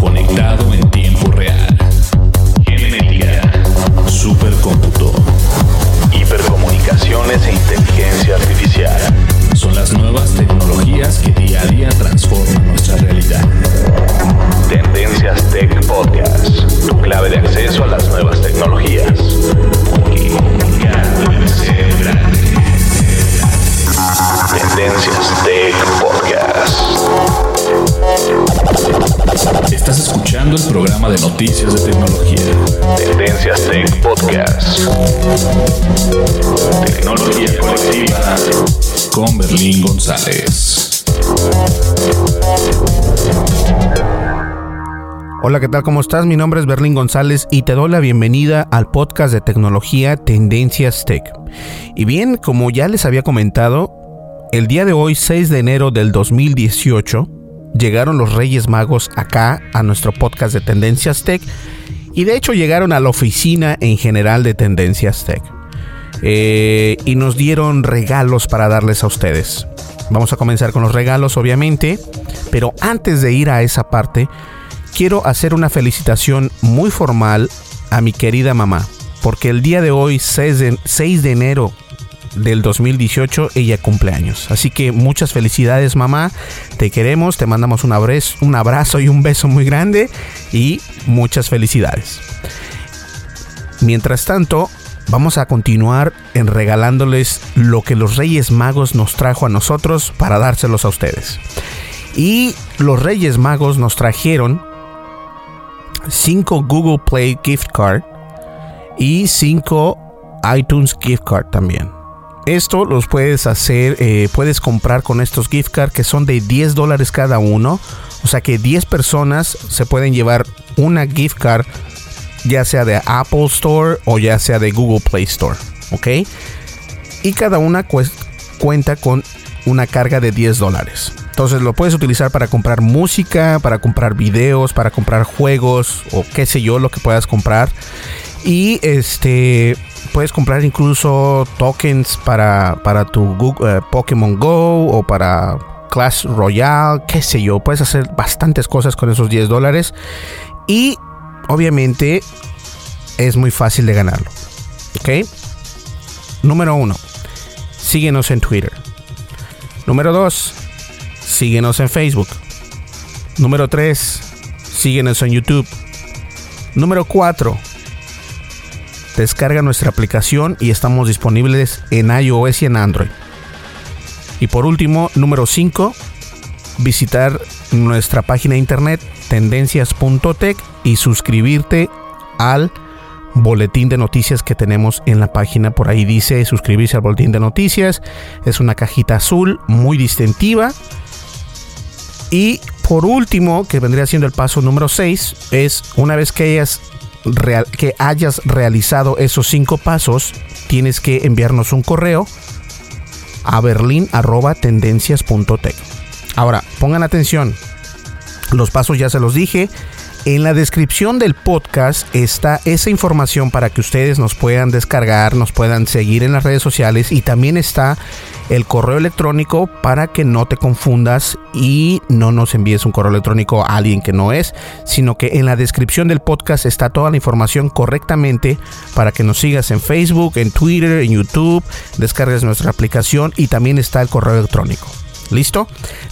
conectado en tiempo real. Genética, supercómputo, hipercomunicaciones e inteligencia artificial. Son las nuevas tecnologías que día escuchando el programa de noticias de tecnología. Tendencias Tech Podcast. Tecnología colectiva con Berlín González. Hola, ¿qué tal? ¿Cómo estás? Mi nombre es Berlín González y te doy la bienvenida al podcast de tecnología Tendencias Tech. Y bien, como ya les había comentado, el día de hoy, 6 de enero del 2018, llegaron los Reyes Magos acá a nuestro podcast de Tendencias Tech y de hecho llegaron a la oficina en general de Tendencias Tech. Eh, y nos dieron regalos para darles a ustedes. Vamos a comenzar con los regalos, obviamente, pero antes de ir a esa parte, quiero hacer una felicitación muy formal a mi querida mamá, porque el día de hoy, 6 de, 6 de enero del 2018, ella cumple años. Así que muchas felicidades mamá, te queremos, te mandamos un abrazo, un abrazo y un beso muy grande y muchas felicidades. Mientras tanto, vamos a continuar en regalándoles lo que los Reyes Magos nos trajo a nosotros para dárselos a ustedes. Y los Reyes Magos nos trajeron 5 Google Play gift card y 5 iTunes gift card también. Esto los puedes hacer, eh, puedes comprar con estos gift card que son de 10 dólares cada uno. O sea que 10 personas se pueden llevar una gift card, ya sea de Apple Store o ya sea de Google Play Store. ¿Ok? Y cada una cuenta con una carga de 10 dólares. Entonces lo puedes utilizar para comprar música, para comprar videos, para comprar juegos o qué sé yo, lo que puedas comprar. Y este puedes comprar incluso tokens para, para tu eh, Pokémon Go o para Clash Royale, qué sé yo. Puedes hacer bastantes cosas con esos 10 dólares. Y obviamente es muy fácil de ganarlo. ¿Ok? Número uno, síguenos en Twitter. Número 2, síguenos en Facebook. Número 3, síguenos en YouTube. Número 4, descarga nuestra aplicación y estamos disponibles en iOS y en Android. Y por último, número 5, visitar nuestra página de internet tendencias.tech y suscribirte al boletín de noticias que tenemos en la página. Por ahí dice suscribirse al boletín de noticias. Es una cajita azul muy distintiva. Y por último, que vendría siendo el paso número 6, es una vez que hayas, real- que hayas realizado esos cinco pasos, tienes que enviarnos un correo a berlin.tendencias.tech. Ahora, pongan atención. Los pasos ya se los dije. En la descripción del podcast está esa información para que ustedes nos puedan descargar, nos puedan seguir en las redes sociales y también está el correo electrónico para que no te confundas y no nos envíes un correo electrónico a alguien que no es, sino que en la descripción del podcast está toda la información correctamente para que nos sigas en Facebook, en Twitter, en YouTube, descargues nuestra aplicación y también está el correo electrónico. ¿Listo?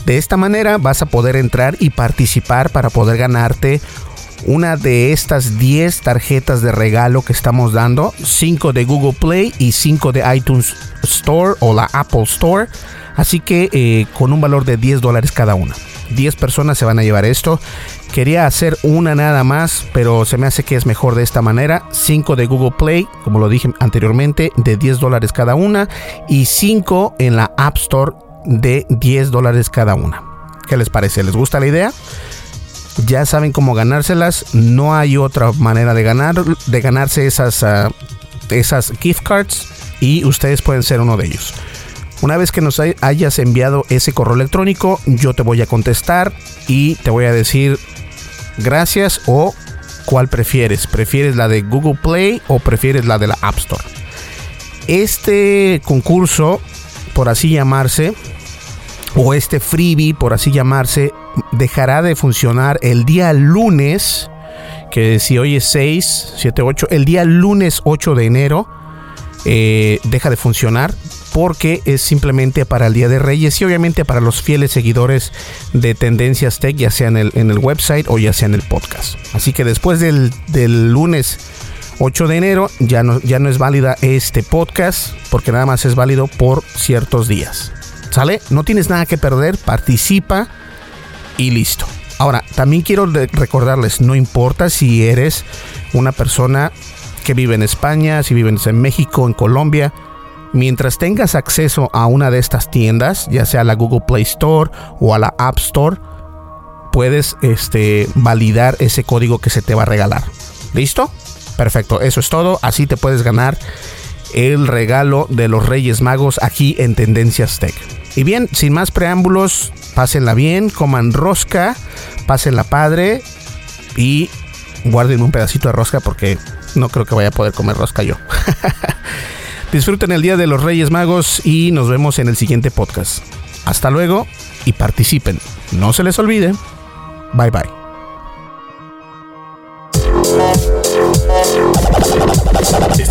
De esta manera vas a poder entrar y participar para poder ganarte una de estas 10 tarjetas de regalo que estamos dando, 5 de Google Play y 5 de iTunes Store o la Apple Store. Así que eh, con un valor de 10 dólares cada una. 10 personas se van a llevar esto. Quería hacer una nada más, pero se me hace que es mejor de esta manera. 5 de Google Play, como lo dije anteriormente, de 10 dólares cada una. Y 5 en la App Store de 10 dólares cada una. ¿Qué les parece? ¿Les gusta la idea? Ya saben cómo ganárselas. No hay otra manera de ganar, de ganarse esas, uh, esas gift cards. Y ustedes pueden ser uno de ellos. Una vez que nos hayas enviado ese correo electrónico, yo te voy a contestar y te voy a decir gracias o cuál prefieres. ¿Prefieres la de Google Play o prefieres la de la App Store? Este concurso, por así llamarse, o este freebie, por así llamarse, dejará de funcionar el día lunes, que si hoy es 6, 7, 8, el día lunes 8 de enero eh, deja de funcionar porque es simplemente para el Día de Reyes y obviamente para los fieles seguidores de Tendencias Tech, ya sea en el, en el website o ya sea en el podcast. Así que después del, del lunes 8 de enero ya no, ya no es válida este podcast porque nada más es válido por ciertos días. ¿Sale? No tienes nada que perder, participa y listo. Ahora, también quiero recordarles, no importa si eres una persona que vive en España, si vives en México, en Colombia, mientras tengas acceso a una de estas tiendas, ya sea la Google Play Store o a la App Store, puedes este, validar ese código que se te va a regalar. ¿Listo? Perfecto, eso es todo. Así te puedes ganar el regalo de los Reyes Magos aquí en Tendencias Tech. Y bien, sin más preámbulos, pásenla bien, coman rosca, pásenla padre y guarden un pedacito de rosca porque no creo que vaya a poder comer rosca yo. Disfruten el Día de los Reyes Magos y nos vemos en el siguiente podcast. Hasta luego y participen. No se les olvide. Bye bye.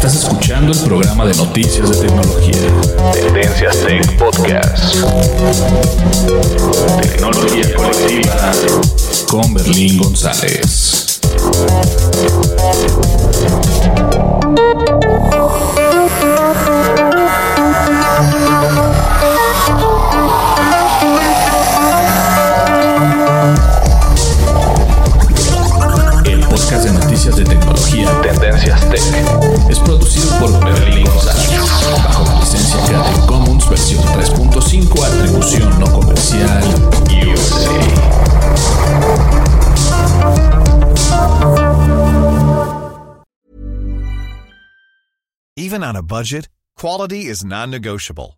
Estás escuchando el programa de noticias de tecnología. Tendencias Tech Podcast. Tecnología colectiva con Berlín González. El podcast de noticias de tecnología Tendencias Tech es producido por Berlín González bajo la licencia Creative Commons versión 3.5 atribución no comercial USA. Even on a budget, quality is non-negotiable.